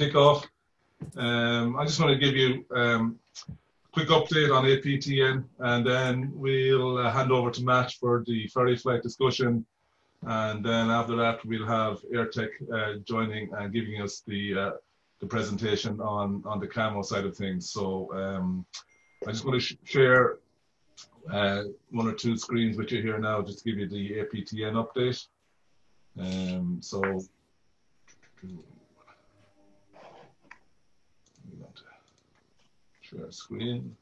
kick off. Um, I just want to give you um, a quick update on APTN and then we'll uh, hand over to Matt for the ferry flight discussion. And then after that, we'll have Eirtech uh, joining and giving us the uh, the presentation on, on the camo side of things. So um, I just want to sh share uh, one or two screens with you here now, just to give you the APTN update. Um, so share screen.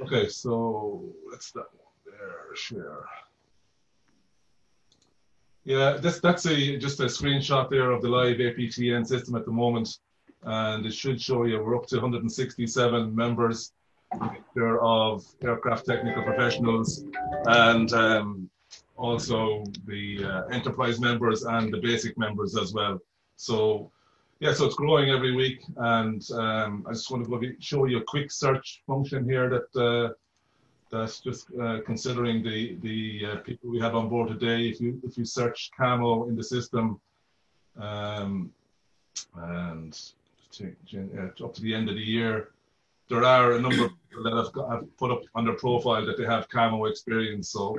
Okay, so let's that one there, share. Yeah, that's that's a just a screenshot there of the live APTN system at the moment, and it should show you we're up to 167 members there of aircraft technical professionals and um, also the uh, enterprise members and the basic members as well. So yeah, so it's growing every week, and um, I just want to show you a quick search function here that uh, that's just uh, considering the the uh, people we have on board today. If you if you search camo in the system, um, and to, uh, up to the end of the year, there are a number of people that have, got, have put up on their profile that they have camo experience. So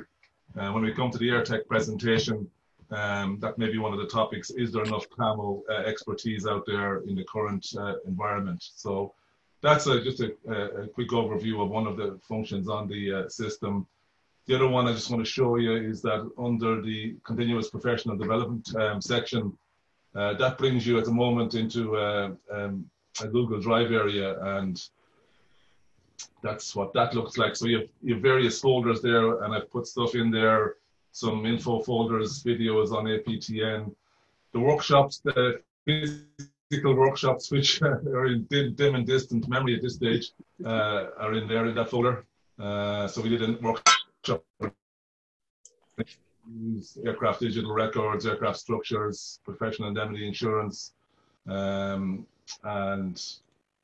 uh, when we come to the Eirtech presentation, um, that may be one of the topics. Is there enough camo uh, expertise out there in the current uh, environment? So that's a, just a, a, quick overview of one of the functions on the uh, system. The other one I just want to show you is that under the continuous professional development um, section, uh, that brings you at the moment into uh, um, a Google Drive area and that's what that looks like. So you have, you have various folders there and I've put stuff in there, some info folders, videos on APTN, the workshops, the physical workshops, which are in dim, dim, and distant memory at this stage, uh, are in there in that folder. Uh, so we did a workshop aircraft digital records, aircraft structures, professional indemnity insurance, um, and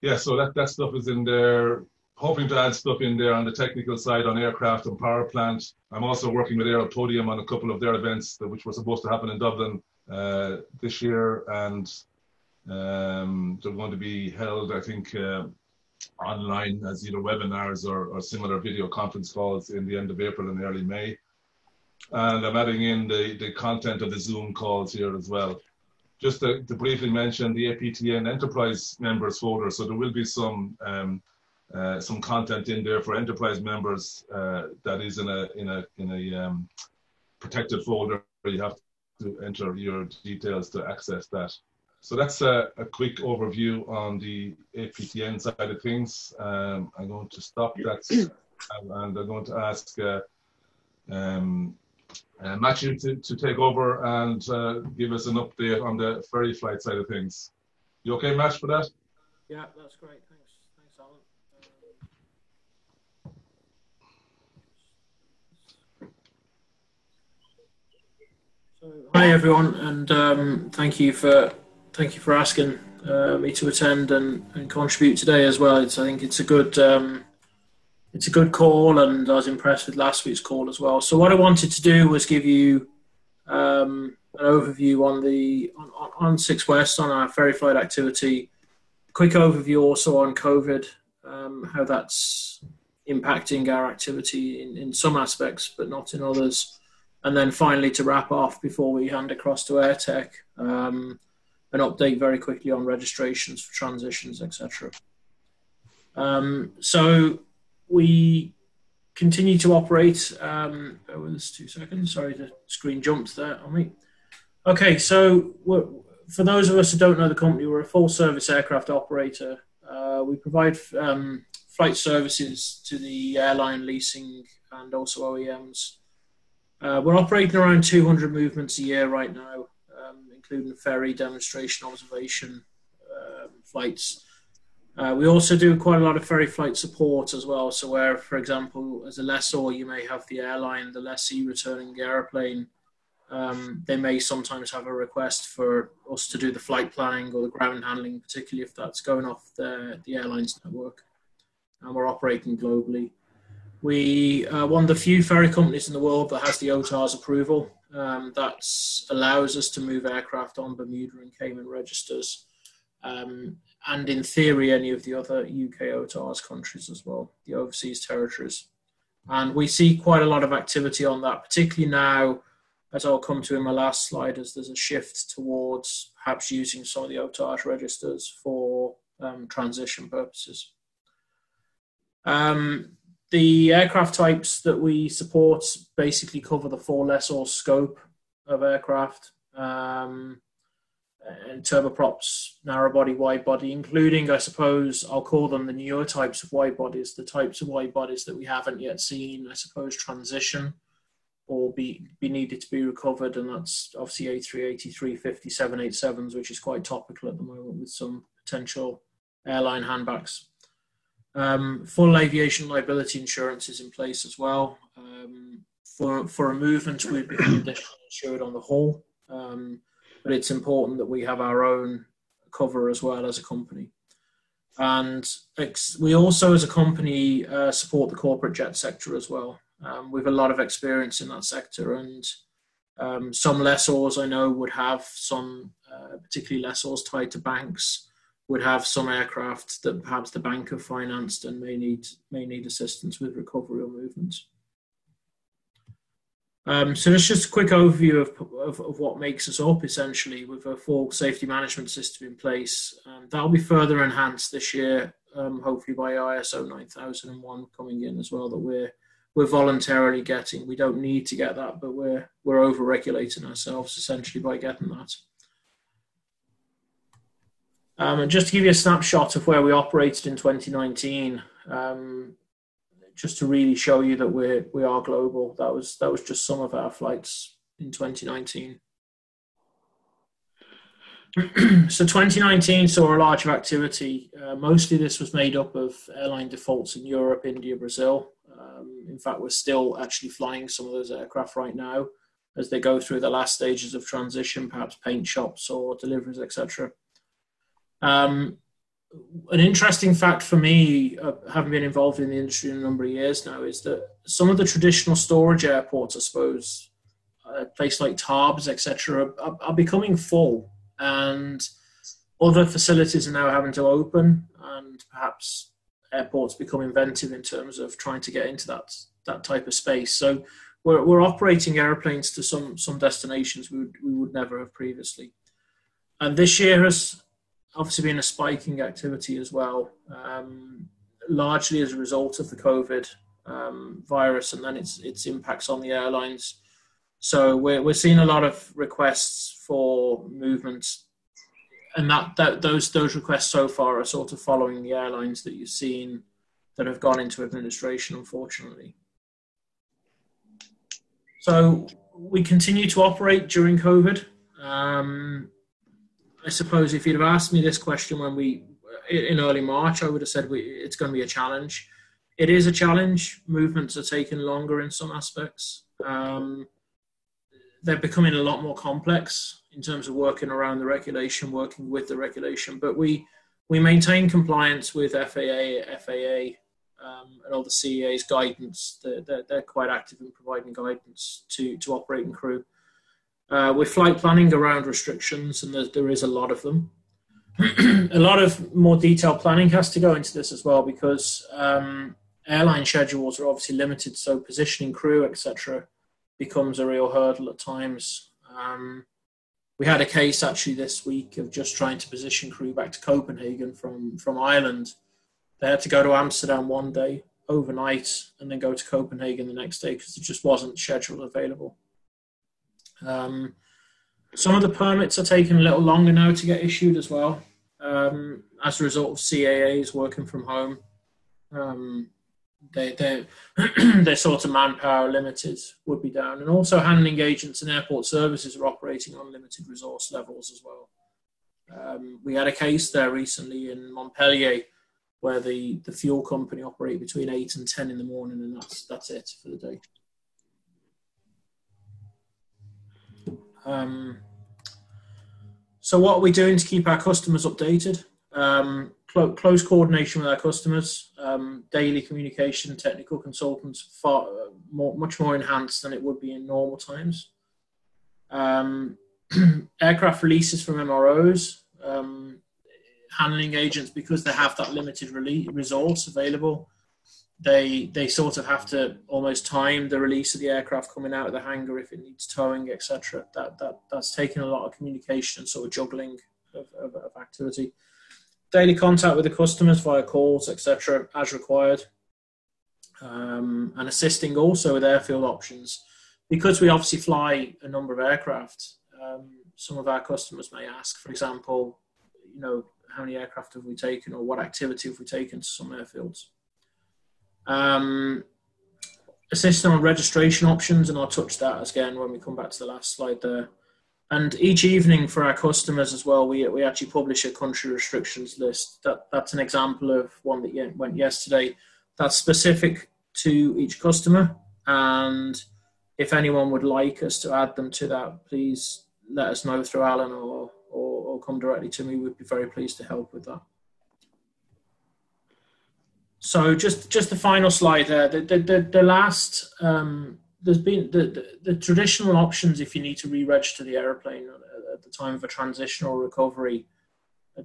yeah, so that, that stuff is in there. Hoping to add stuff in there on the technical side on aircraft and power plant. I'm also working with Aeropodium on a couple of their events, which were supposed to happen in Dublin uh, this year, and um, they're going to be held, I think, uh, online as either webinars or, or, similar video conference calls in the end of April and early May. And I'm adding in the, the content of the Zoom calls here as well. Just to, to briefly mention the APTN Enterprise members folder. So there will be some um, uh, some content in there for enterprise members uh, that is in a in a in a um, protected folder. You have to enter your details to access that. So that's a, a, quick overview on the APTN side of things. Um, I'm going to stop that and, I'm going to ask uh, um, uh, Matthew to, to take over and uh, give us an update on the ferry flight side of things. You okay, Matt, for that? Yeah, that's great. Thanks, thanks, Alan. So, hi everyone, and um, thank you for thank you for asking uh, me to attend and, and contribute today as well. It's, I think it's a good um, it's a good call, and I was impressed with last week's call as well. So what I wanted to do was give you um, an overview on the on, on Six West on our ferry flight activity. Quick overview also on COVID, um, how that's impacting our activity in, in some aspects, but not in others. And then finally, to wrap off before we hand across to Eirtech, um, an update very quickly on registrations for transitions, etc. Um, so we continue to operate. Um, with us two seconds. Sorry, the screen jumped there on me. Okay, so for those of us who don't know the company, we're a full service aircraft operator. Uh, we provide um, flight services to the airline leasing and also OEMs. Uh, we're operating around 200 movements a year right now including ferry demonstration observation um, flights. Uh, we also do quite a lot of ferry flight support as well. So, where, for example, as a lessor, you may have the airline, the lessee returning the aeroplane. Um, they may sometimes have a request for us to do the flight planning or the ground handling, particularly if that's going off the, the airline's network. And we're operating globally. We are one of the few ferry companies in the world that has the OTARS approval. Um, that allows us to move aircraft on Bermuda and Cayman registers. Um, and in theory, any of the other UK OTARS countries as well, the overseas territories. And we see quite a lot of activity on that, particularly now, as I'll come to in my last slide, as there's a shift towards perhaps using some of the OTARS registers for um, transition purposes. Um, the aircraft types that we support basically cover the full lessor scope of aircraft. Um, and turboprops, narrow body, wide body, including, I suppose, I'll call them the newer types of wide bodies, the types of wide bodies that we haven't yet seen, I suppose, transition or be, be needed to be recovered. And that's obviously A380, 350, 787s, which is quite topical at the moment with some potential airline handbacks. Um, full aviation liability insurance is in place as well. Um, for, for a movement, we've become additionally insured on the whole. Um, but it's important that we have our own cover as well as a company. And we also, as a company, uh, support the corporate jet sector as well. Um, we have a lot of experience in that sector, and um, some lessors I know would have some, uh, particularly lessors tied to banks, would have some aircraft that perhaps the bank have financed and may need may need assistance with recovery or movements. Um, so that's just a quick overview of, of, of, what makes us up essentially with a full safety management system in place. Um, that'll be further enhanced this year, um, hopefully by ISO 9001 coming in as well that we're we're voluntarily getting. We don't need to get that, but we're we're over regulating ourselves essentially by getting that. Um, and just to give you a snapshot of where we operated in 2019, um, just to really show you that we're we are global. That was that was just some of our flights in 2019. so 2019 saw a large activity. Uh, mostly this was made up of airline defaults in Europe, India, Brazil. Um, in fact, we're still actually flying some of those aircraft right now as they go through the last stages of transition, perhaps paint shops or deliveries, etc. Um, an interesting fact for me, uh, having been involved in the industry in a number of years now, is that some of the traditional storage airports, I suppose, a place like Tarbes, etc., are, are, becoming full, and other facilities are now having to open, and perhaps airports become inventive in terms of trying to get into that that type of space. So we're, we're operating airplanes to some some destinations we would, we would never have previously. And this year has obviously been a spiking activity as well, um, largely as a result of the COVID um, virus and then its its impacts on the airlines. So we're we're seeing a lot of requests for movements, and that, that those those requests so far are sort of following the airlines that you've seen that have gone into administration, unfortunately. So we continue to operate during COVID. Um, I suppose if you'd have asked me this question when we in early March, I would have said we, it's going to be a challenge. It is a challenge. Movements are taking longer in some aspects. Um, they're becoming a lot more complex in terms of working around the regulation, working with the regulation. But we we maintain compliance with FAA, FAA, um, and all the CAA's guidance. They're, they're, they're, quite active in providing guidance to to operating crew. Uh, with flight planning around restrictions, and there, there is a lot of them. a lot of more detailed planning has to go into this as well because um, airline schedules are obviously limited, so positioning crew, etc., becomes a real hurdle at times. Um, we had a case actually this week of just trying to position crew back to Copenhagen from from Ireland. They had to go to Amsterdam one day overnight and then go to Copenhagen the next day because it just wasn't scheduled available. Um, some of the permits are taking a little longer now to get issued as well, um, as a result of CAAs working from home. Um, they, they, their sort of manpower limited would be down. And also, handling agents and airport services are operating on limited resource levels as well. Um, we had a case there recently in Montpellier where the, the fuel company operate between 8 and 10 in the morning, and that's, that's it for the day. Um, so what are we doing to keep our customers updated? Um, clo- close coordination with our customers, um, daily communication, technical consultants, far more, much more enhanced than it would be in normal times. Um, aircraft releases from MROs, um, handling agents because they have that limited release, resource available. They they sort of have to almost time the release of the aircraft coming out of the hangar if it needs towing, etc. That that that's taken a lot of communication and sort of juggling of, of, of activity. Daily contact with the customers via calls, etc., as required, um, and assisting also with airfield options because we obviously fly a number of aircraft. Um, some of our customers may ask, for example, you know, how many aircraft have we taken or what activity have we taken to some airfields. Um, assisting on registration options, and I'll touch that again when we come back to the last slide there. And each evening for our customers as well, we, we actually publish a country restrictions list. That, that's an example of one that went yesterday. That's specific to each customer. And if anyone would like us to add them to that, please let us know through Alan or, or, or come directly to me. We'd be very pleased to help with that. So just just the final slide there. The the, the, the last um, there's been the, the, the, traditional options if you need to re-register the aeroplane at the time of a transitional recovery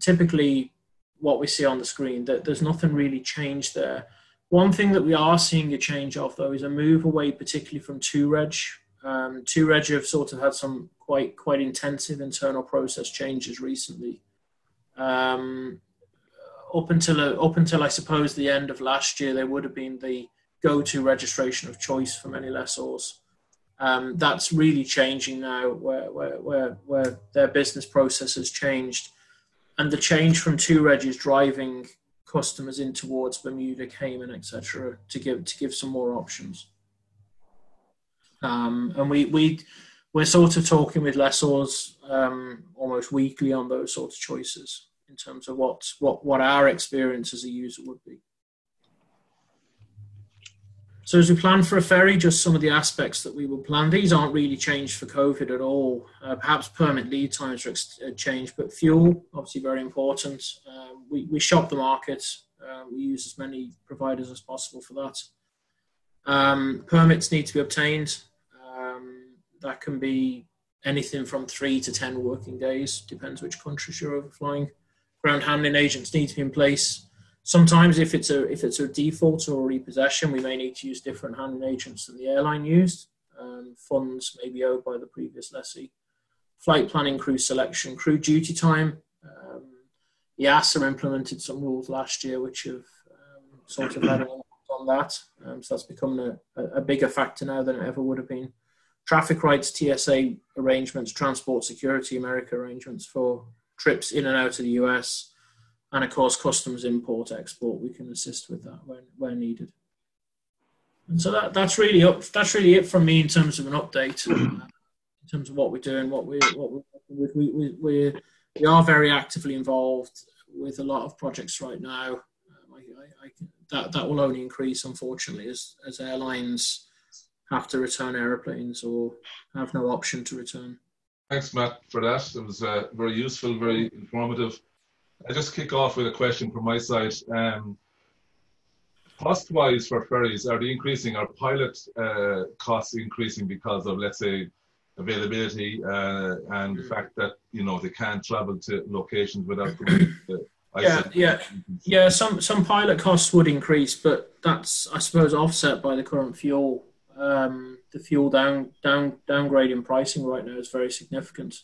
typically what we see on the screen. That there's nothing really changed there. One thing that we are seeing a change of though is a move away particularly from 2reg um, 2reg have sort of had some quite quite intensive internal process changes recently. Um, up until up until I suppose the end of last year, there would have been the go-to registration of choice for many lessors. Um, that's really changing now, where, where where where their business process has changed, and the change from 2reg is driving customers in towards Bermuda, Cayman, etc., to give to give some more options. Um, and we we we're sort of talking with lessors um, almost weekly on those sorts of choices in terms of what what what our experience as a user would be. So as we plan for a ferry, just some of the aspects that we will plan. These aren't really changed for COVID at all. Uh, perhaps permit lead times are ex- uh, changed, but fuel obviously very important. Uh, we we shop the market. Uh, we use as many providers as possible for that. Um, permits need to be obtained. Um, that can be anything from three to ten working days, depends which countries you're overflying ground handling agents need to be in place. Sometimes, if it's a if it's a default or a repossession, we may need to use different handling agents than the airline used. Um, funds may be owed by the previous lessee. Flight planning, crew selection, crew duty time. Um, EASA implemented some rules last year which have um, sort of had an impact on that. Um, so that's become a, a, bigger factor now than it ever would have been. Traffic rights, TSA arrangements, transport security, America arrangements for trips in and out of the US, and of course customs import export. We can assist with that when where needed. And so that, that's really up. That's really it from me in terms of an update, in terms of what we're doing, what we what we're with. We we we we are very actively involved with a lot of projects right now. Um, I, I, I, that that will only increase, unfortunately, as as airlines have to return aeroplanes or have no option to return. Thanks, Matt, for that. It was uh, very useful, very informative. I just kick off with a question from my side. Um, cost-wise for ferries, are they increasing? Are pilot uh, costs increasing because of, let's say, availability uh, and the fact that you know they can't travel to locations without the yeah, yeah, yeah. Some some pilot costs would increase, but that's I suppose offset by the current fuel um, the fuel down down downgrading pricing right now is very significant.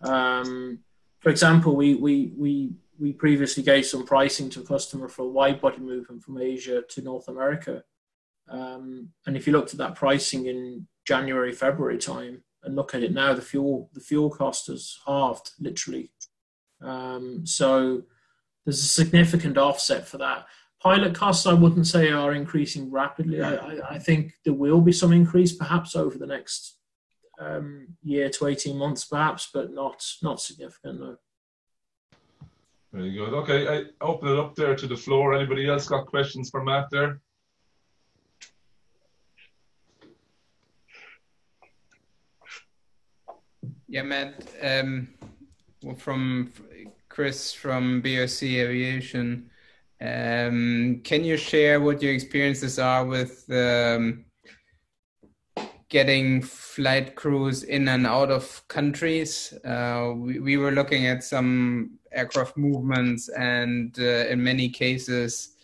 Um, for example, we we we we previously gave some pricing to a customer for a wide body movement from Asia to North America, um, and if you looked at that pricing in January February time and look at it now, the fuel the fuel cost has halved literally. Um, so there's a significant offset for that pilot costs, I wouldn't say are increasing rapidly. I, I, I think there will be some increase, perhaps over the next um, year to eighteen months, perhaps, but not not significant. No. Very good. Okay, I open it up there to the floor. Anybody else got questions for Matt there? Yeah, Matt. Um, from Chris from BOC Aviation. Um, can you share what your experiences are with um, getting flight crews in and out of countries? Uh, we, we, were looking at some aircraft movements, and uh, in many cases,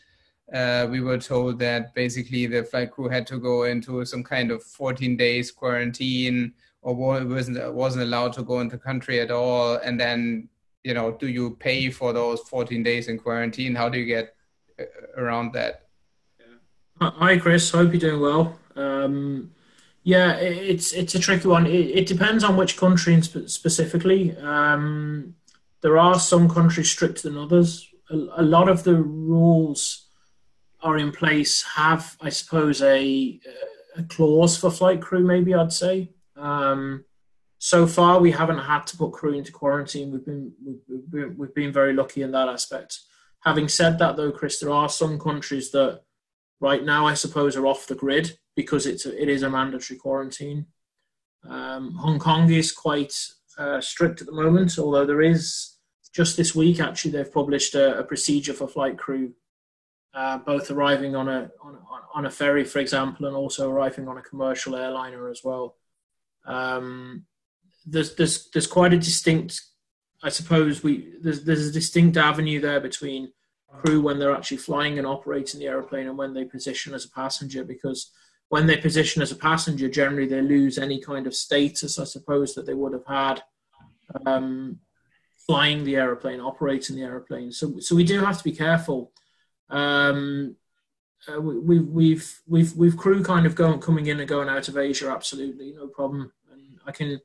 uh, we were told that basically the flight crew had to go into some kind of 14 days quarantine or wasn't wasn't allowed to go into country at all and then you know do you pay for those 14 days in quarantine? How do you get uh, around that? Hi chris. Hope you're doing well. Um, yeah it's it's a tricky one. It, it depends on which country specifically. Um, there are some countries stricter than others. A, a, lot of the rules are in place have i suppose a, a clause for flight crew maybe i'd say. Um, so far, we haven't had to put crew into quarantine. We've been we've been, we've been very lucky in that aspect. Having said that, though, Chris, there are some countries that right now, I suppose, are off the grid because it's a, it is a mandatory quarantine. Um, Hong Kong is quite uh, strict at the moment, although there is just this week actually they've published a, a procedure for flight crew, uh, both arriving on a on, on a ferry, for example, and also arriving on a commercial airliner as well. Um, there's there's there's quite a distinct, I suppose we there's there's a distinct avenue there between crew when they're actually flying and operating the aeroplane and when they position as a passenger because when they position as a passenger generally they lose any kind of status I suppose that they would have had um, flying the aeroplane operating the aeroplane so so we do have to be careful um, uh, we, have we've we've we've crew kind of going coming in and going out of Asia. Absolutely, no problem. And I can,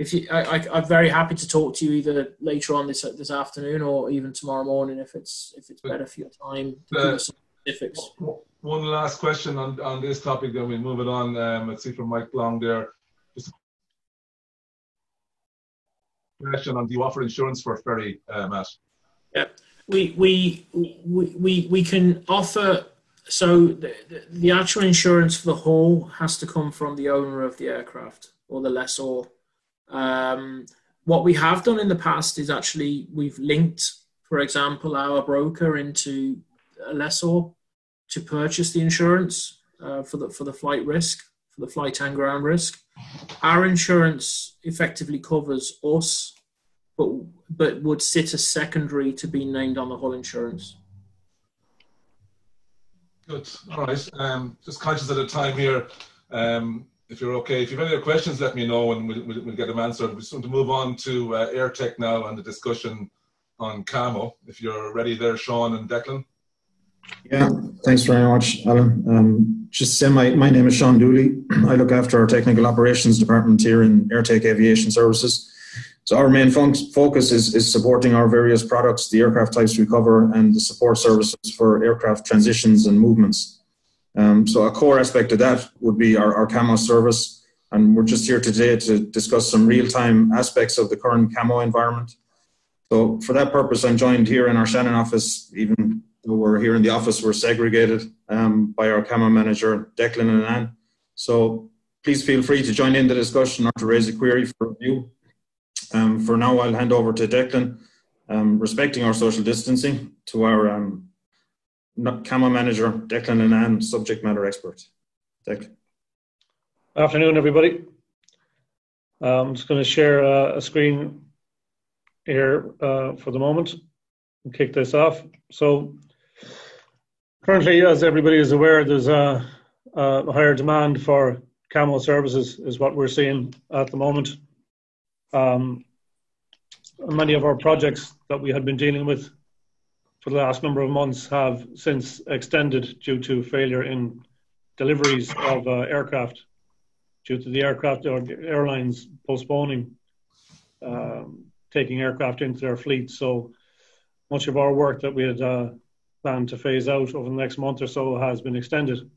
if you, I, I, am very happy to talk to you either later on this this afternoon or even tomorrow morning if it's if it's better for your time. Uh, specifics. One last question on on this topic, then we move it on. Um, let's see from Mike Long there. Just question on do you offer insurance for ferry, uh, Matt? Yeah, we we we we we can offer so the, the actual insurance for the hull has to come from the owner of the aircraft or the lessor. Um, what we have done in the past is actually we've linked, for example, our broker into a lessor to purchase the insurance uh, for the for the flight risk, for the flight and ground risk. Our insurance effectively covers us, but but would sit as secondary to be named on the hull insurance. Good. All right. Um, just conscious of the time here. Um, if you're okay, if you have any other questions, let me know and we'll, we'll, we'll get them answered. We're going to move on to uh, Eirtech now and the discussion on Camo. If you're ready there, Sean and Declan. Yeah, thanks very much, Alan. Um, just say, my, my name is Sean Dooley. I look after our technical operations department here in Eirtech Aviation Services. So our main fun- focus is, is supporting our various products, the aircraft types we cover, and the support services for aircraft transitions and movements. Um, so a core aspect of that would be our, our camo service, and we're just here today to discuss some real-time aspects of the current camo environment. So for that purpose, I'm joined here in our Shannon office, even though we're here in the office, we're segregated um, by our camo manager, Declan Lennane. So please feel free to join in the discussion or to raise a query for review. Um, for now, I'll hand over to Declan, um, respecting our social distancing, to our CAMO manager, Declan Lennane, subject matter expert. Declan. Afternoon, everybody. I'm just going to share uh, a screen here uh, for the moment and kick this off. So, currently, as everybody is aware, there's a, a higher demand for camo services, is what we're seeing at the moment. Um, many of our projects that we had been dealing with for the last number of months have since extended due to failure in deliveries of uh, aircraft, due to the aircraft or airlines postponing um, taking aircraft into their fleet. So much of our work that we had uh, planned to phase out over the next month or so has been extended.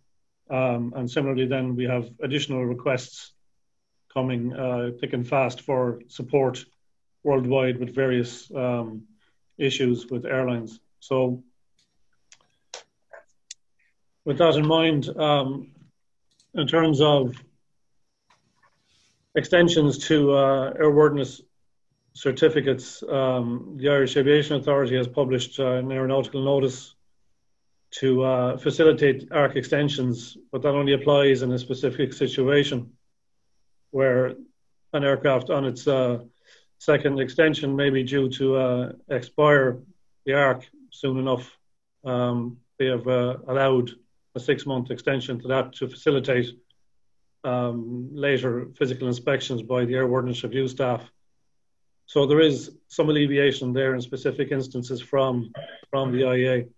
Um, and similarly, then we have additional requests coming uh, thick and fast for support worldwide with various um, issues with airlines. So, with that in mind, um, in terms of extensions to uh, airworthiness certificates, um, the Irish Aviation Authority has published uh, an aeronautical notice to uh, facilitate ARC extensions, but that only applies in a specific situation where an aircraft on its uh, second extension may be due to uh, expire the ARC soon enough. Um, they have uh, allowed a six month extension to that to facilitate um, later physical inspections by the airworthiness review staff. So there is some alleviation there in specific instances from from the IAA.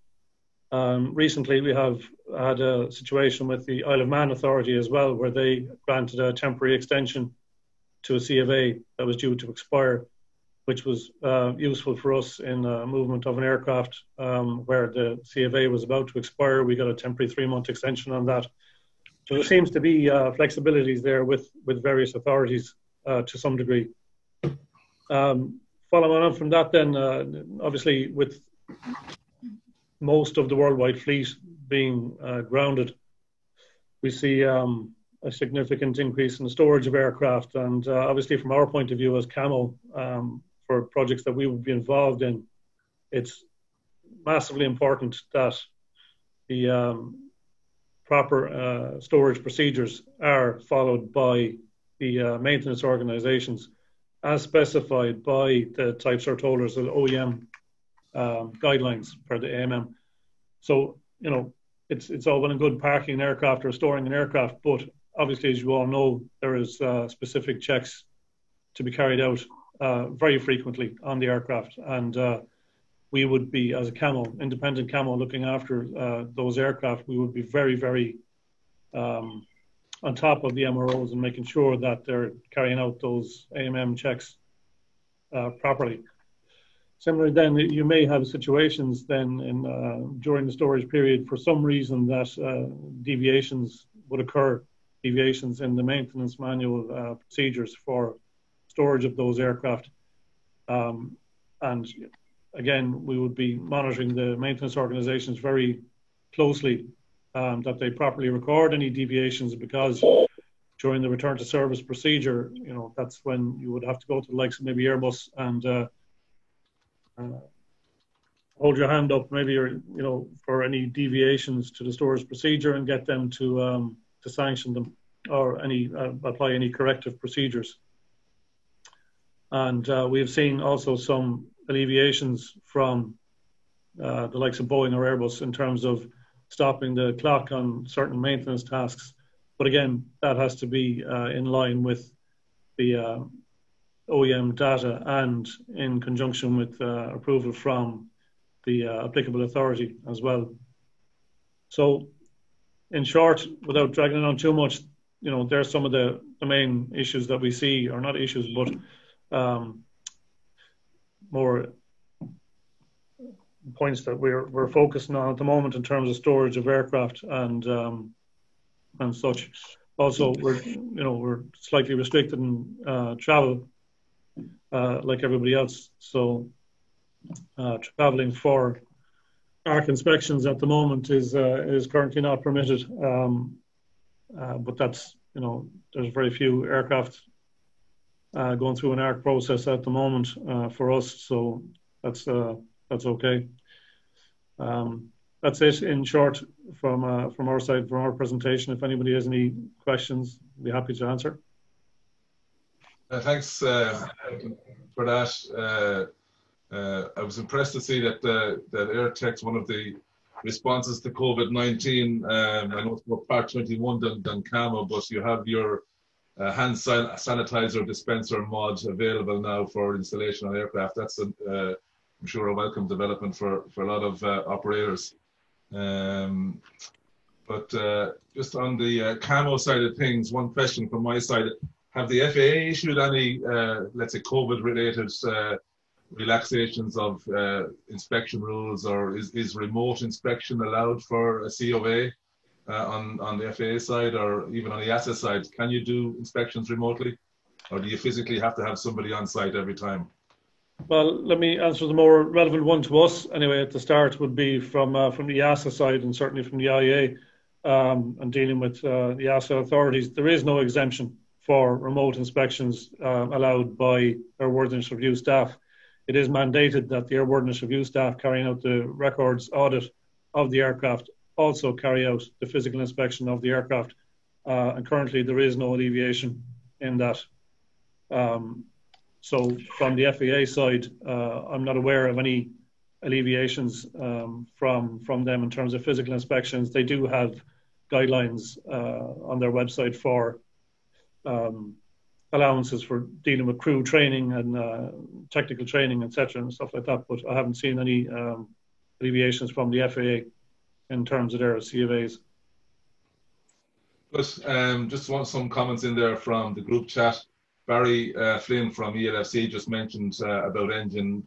Um, recently, we have had a situation with the Isle of Man Authority as well, where they granted a temporary extension to a C of A that was due to expire, which was uh, useful for us in the movement of an aircraft um, where the CFA was about to expire. We got a temporary three month extension on that. So there seems to be uh, flexibilities there with, with various authorities uh, to some degree. Um, following on from that, then, uh, obviously, with most of the worldwide fleet being uh, grounded, we see um, a significant increase in the storage of aircraft. And uh, obviously, from our point of view as CAMO, um, for projects that we would be involved in, it's massively important that the um, proper uh, storage procedures are followed by the uh, maintenance organizations as specified by the type cert holders of the OEM um, guidelines for the AMM. So, you know, it's it's all well and good parking an aircraft or storing an aircraft, but obviously, as you all know, there is uh, specific checks to be carried out uh, very frequently on the aircraft, and uh, we would be, as a CAMO, independent CAMO, looking after uh, those aircraft. We would be very, very um, on top of the MROs and making sure that they're carrying out those AMM checks uh, properly. Similarly, then you may have situations then in, uh, during the storage period for some reason that uh, deviations would occur, deviations in the maintenance manual procedures for storage of those aircraft. Um, and again, we would be monitoring the maintenance organizations very closely um, that they properly record any deviations because during the return to service procedure, you know, that's when you would have to go to the likes of maybe Airbus and uh, uh, hold your hand up, maybe or, you know, for any deviations to the storage procedure and get them to um, to sanction them or any uh, apply any corrective procedures. And uh, we have seen also some alleviations from uh, the likes of Boeing or Airbus in terms of stopping the clock on certain maintenance tasks. But again, that has to be uh, in line with the uh, OEM data and in conjunction with uh, approval from the uh, applicable authority as well. So, in short, without dragging it on too much, you know, there's some of the, the main issues that we see, or not issues, but um, more points that we're we're focusing on at the moment in terms of storage of aircraft and um, and such. Also, we're you know we're slightly restricted in uh, travel, uh, like everybody else. So, uh, traveling for ARC inspections at the moment is uh, is currently not permitted. Um, uh, but that's you know there's very few aircraft uh, going through an ARC process at the moment for us. So that's that's okay. Um, that's it in short from uh, from our side, from our presentation. If anybody has any questions, I'd be happy to answer. Uh, thanks uh, for that. Uh, uh, I was impressed to see that uh, that Eirtech's one of the responses to COVID-19. Um, I know it's more Part 21 than, than CAMO, but you have your hand sanitizer dispenser mod available now for installation on aircraft. That's I'm sure a welcome development for, for a lot of uh, operators. Um, but uh, just on the uh, camo side of things, one question from my side: Have the FAA issued any, uh, let's say, COVID-related uh, relaxations of uh, inspection rules, or is, is remote inspection allowed for a COA on on the FAA side, or even on the EASA side? Can you do inspections remotely, or do you physically have to have somebody on site every time? Well, let me answer the more relevant one to us anyway. At the start, would be from uh, from the EASA side and certainly from the IAA um, and dealing with uh, the EASA authorities. There is no exemption for remote inspections uh, allowed by airworthiness review staff. It is mandated that the airworthiness review staff carrying out the records audit of the aircraft also carry out the physical inspection of the aircraft. Uh, and currently, there is no alleviation in that. Um, so, from the FAA side, uh, I'm not aware of any alleviations um, from from them in terms of physical inspections. They do have guidelines uh, on their website for um, allowances for dealing with crew training and uh, technical training, etc., and stuff like that. But I haven't seen any um, alleviations from the FAA in terms of their CFAs. But um, just want some comments in there from the group chat. Barry uh, Flynn from ELFC just mentioned uh, about engine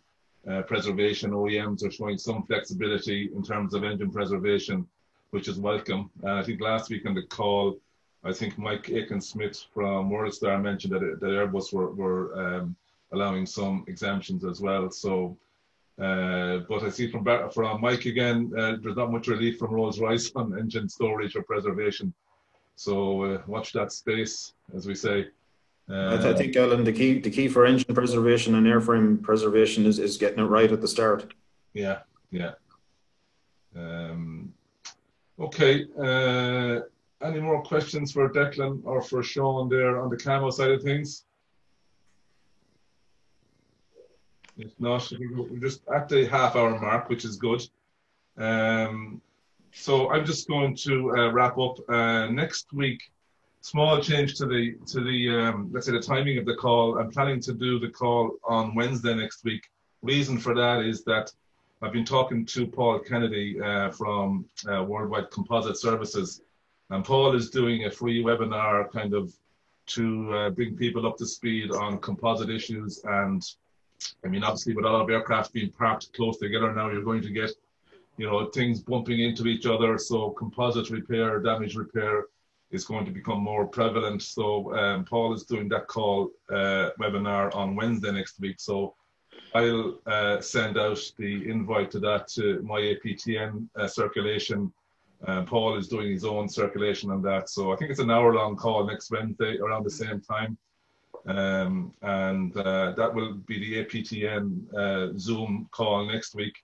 uh, preservation. OEMs are showing some flexibility in terms of engine preservation, which is welcome. I think last week on the call, I think Mike Aiken-Smith from WorldStar mentioned that, that Airbus were, were um, allowing some exemptions as well. So, uh, but I see from from Mike again, uh, there's not much relief from Rolls Royce on engine storage or preservation. So uh, watch that space, as we say. I, I, think, Alan, the key the key for engine preservation and airframe preservation is, is getting it right at the start. Yeah, yeah. Um, okay. Uh, any more questions for Declan or for Sean there on the camo side of things? If not, we're just at the half hour mark, which is good. Um, so I'm just going to uh, wrap up. Uh, next week, small change to the to the um, let's say the timing of the call. I'm planning to do the call on Wednesday next week. Reason for that is that I've been talking to Paul Kennedy uh, from uh, Worldwide Composite Services, and Paul is doing a free webinar kind of to uh, bring people up to speed on composite issues. And I mean, obviously, with a lot of aircraft being parked close together now, you're going to get you know things bumping into each other. So composite repair, damage repair is going to become more prevalent. So um, Paul is doing that call uh, webinar on Wednesday next week. So I'll uh, send out the invite to that to my APTN uh, circulation. Um, Paul is doing his own circulation on that. So I think it's an hour long call next Wednesday around the same time. Um, and uh, that will be the APTN uh, Zoom call next week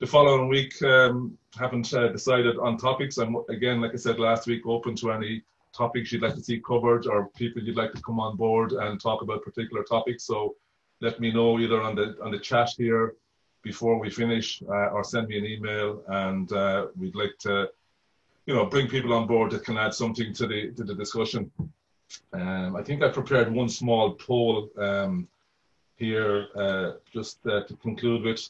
the following week, um, haven't uh, decided on topics. I'm again, like I said last week, open to any topics you'd like to see covered or people you'd like to come on board and talk about particular topics. So let me know either on the on the chat here before we finish, uh, or send me an email, and uh, we'd like to, you know, bring people on board that can add something to the to the discussion. Um, I think I prepared one small poll um, here uh, just uh, to conclude with.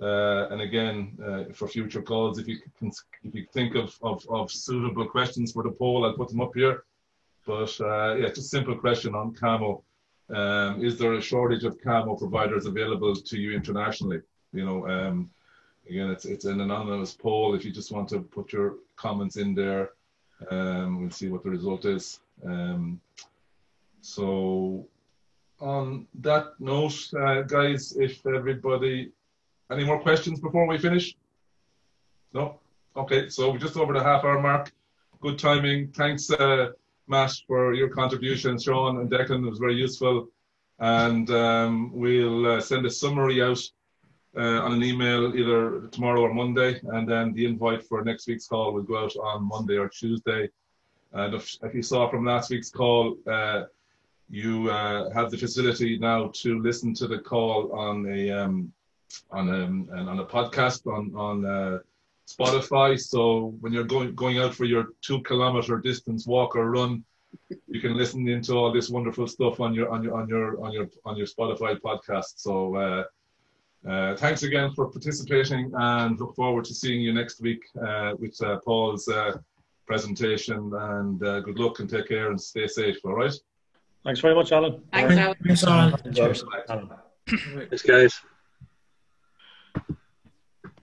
Uh, and again, uh, for future calls, if you can, if you think of, of, of, suitable questions for the poll, I'll put them up here. But uh, yeah, just a simple question on camo. Um, is there a shortage of camo providers available to you internationally? You know, um, again, it's it's an anonymous poll. If you just want to put your comments in there, um, we'll see what the result is. Um, so, on that note, uh, guys, if everybody any more questions before we finish? No? Okay, so we're just over the half hour mark. Good timing. Thanks, uh, Matt, for your contribution. Sean and Declan, it was very useful. And um, we'll uh, send a summary out uh, on an email either tomorrow or Monday. And then the invite for next week's call will go out on Monday or Tuesday. And if, if you saw from last week's call, uh, you uh, have the facility now to listen to the call on a um, on a um, on a podcast on on uh, Spotify. So when you're going going out for your two kilometer distance walk or run, you can listen into all this wonderful stuff on your on your on your on your on your Spotify podcast. So uh, uh, thanks again for participating, and look forward to seeing you next week uh, with uh, Paul's uh, presentation. And uh, good luck and take care and stay safe. All right. Thanks very much, Alan. Thanks, Alan. Thanks, Alan. Cheers. Thanks, guys.